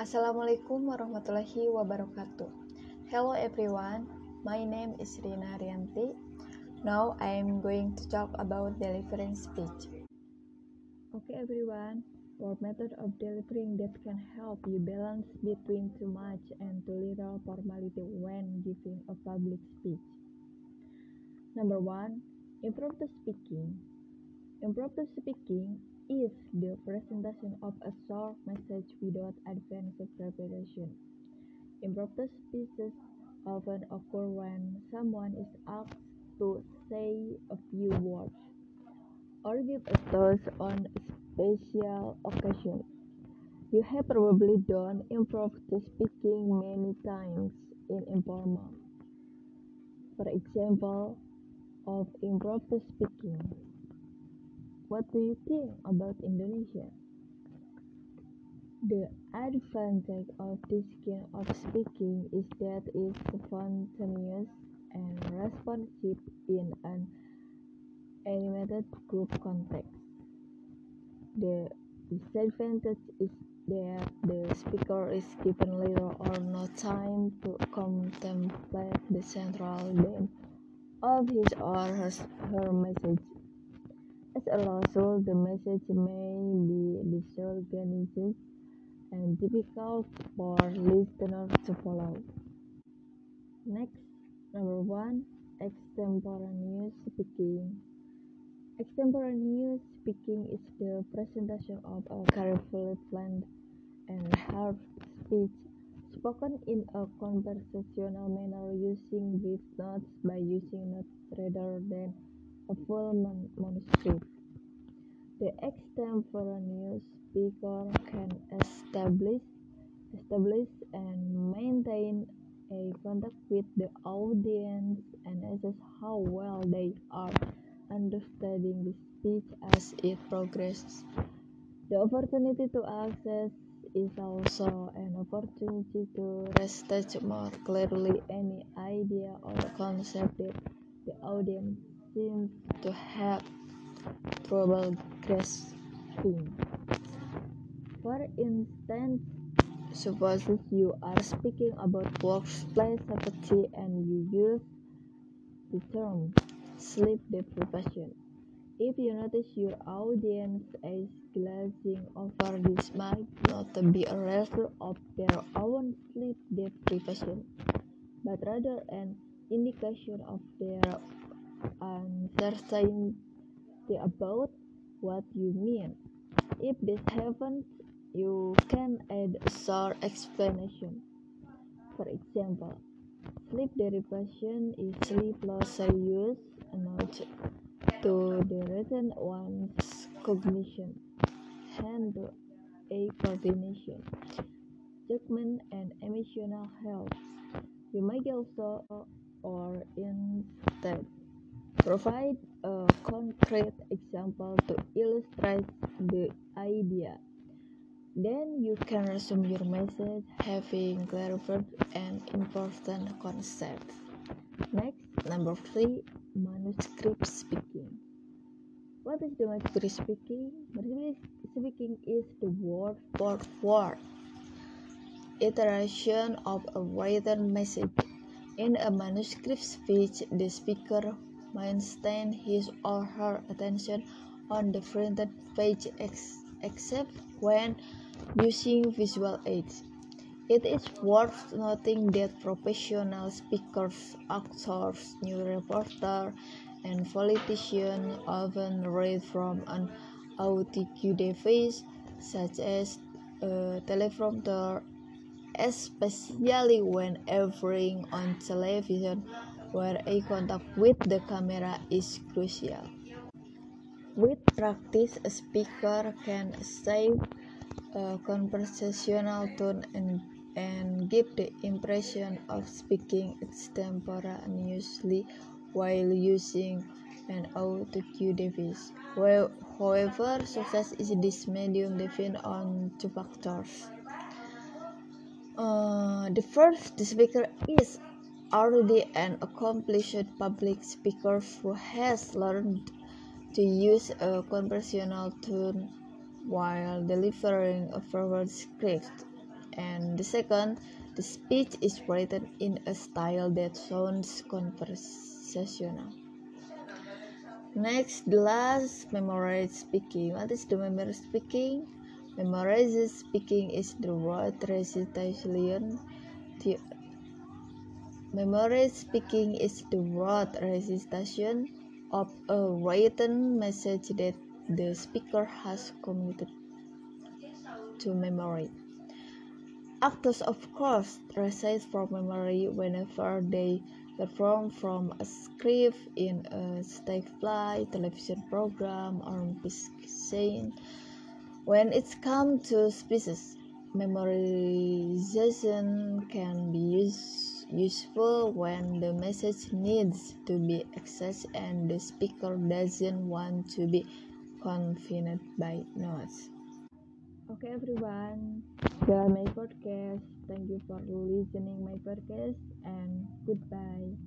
Assalamualaikum warahmatullahi wabarakatuh. Hello everyone, my name is Rina Rianti. Now I am going to talk about delivering speech. Okay everyone, what method of delivering that can help you balance between too much and too little formality when giving a public speech. Number one, improve the speaking. Improve the speaking is the presentation of a short message without advanced preparation. Impromptu speeches often occur when someone is asked to say a few words or give a toast on a special occasion. You have probably done impromptu speaking many times in informal. For example, of impromptu speaking. What do you think about Indonesia? The advantage of this kind of speaking is that it's spontaneous and responsive in an animated group context. The disadvantage is that the speaker is given little or no time to contemplate the central theme of his or her, her message. As a result, the message may be disorganized and difficult for listeners to follow. Next, number one, extemporaneous speaking. Extemporaneous speaking is the presentation of a carefully planned and hard speech spoken in a conversational manner using brief notes by using notes rather than a full manuscript. The extemporaneous speaker can establish, establish and maintain a contact with the audience and assess how well they are understanding the speech as it progresses. The opportunity to access is also an opportunity to restate more clearly any idea or concept that the audience seems to have trouble grasping. For instance, suppose you are speaking about workplace safety and you use the term sleep deprivation. If you notice your audience is glazing over, this might not be a result of their own sleep deprivation, but rather an indication of their uncertainty about what you mean. If this happens, you can add a short explanation. For example, sleep deprivation is sleep loss serious not to the written one's cognition, hand eye coordination, judgment, and emotional health. You may also or instead provide a concrete example to illustrate the idea. Then you can resume your message having clarified an important concept. Next, number three, manuscript speaking. What is the manuscript speaking? Manuscript speaking is the word for word iteration of a written message. In a manuscript speech, the speaker maintain his or her attention on the printed page ex except when using visual aids. It is worth noting that professional speakers, actors, news reporters, and politicians often read from an audio device such as a teleprompter, especially when appearing on television where eye contact with the camera is crucial. With practice, a speaker can save a conversational tone and, and give the impression of speaking extemporaneously while using an audio device. Well, however, success in this medium depends on two factors. Uh, the first, the speaker is already an accomplished public speaker who has learned to use a conversational tone while delivering a forward script. and the second the speech is written in a style that sounds conversational. Next the last memorize speaking. What is the memory speaking? Memorize speaking is the word recitation the Memorize speaking is the word recitation of a written message that the speaker has committed to memory. Actors, of course, recite from memory whenever they perform from a script in a stage play, television program, or scene. When it comes to speeches, memorization can be used useful when the message needs to be accessed and the speaker doesn't want to be confined by notes. Okay everyone, that's my podcast. Thank you for listening my podcast and goodbye.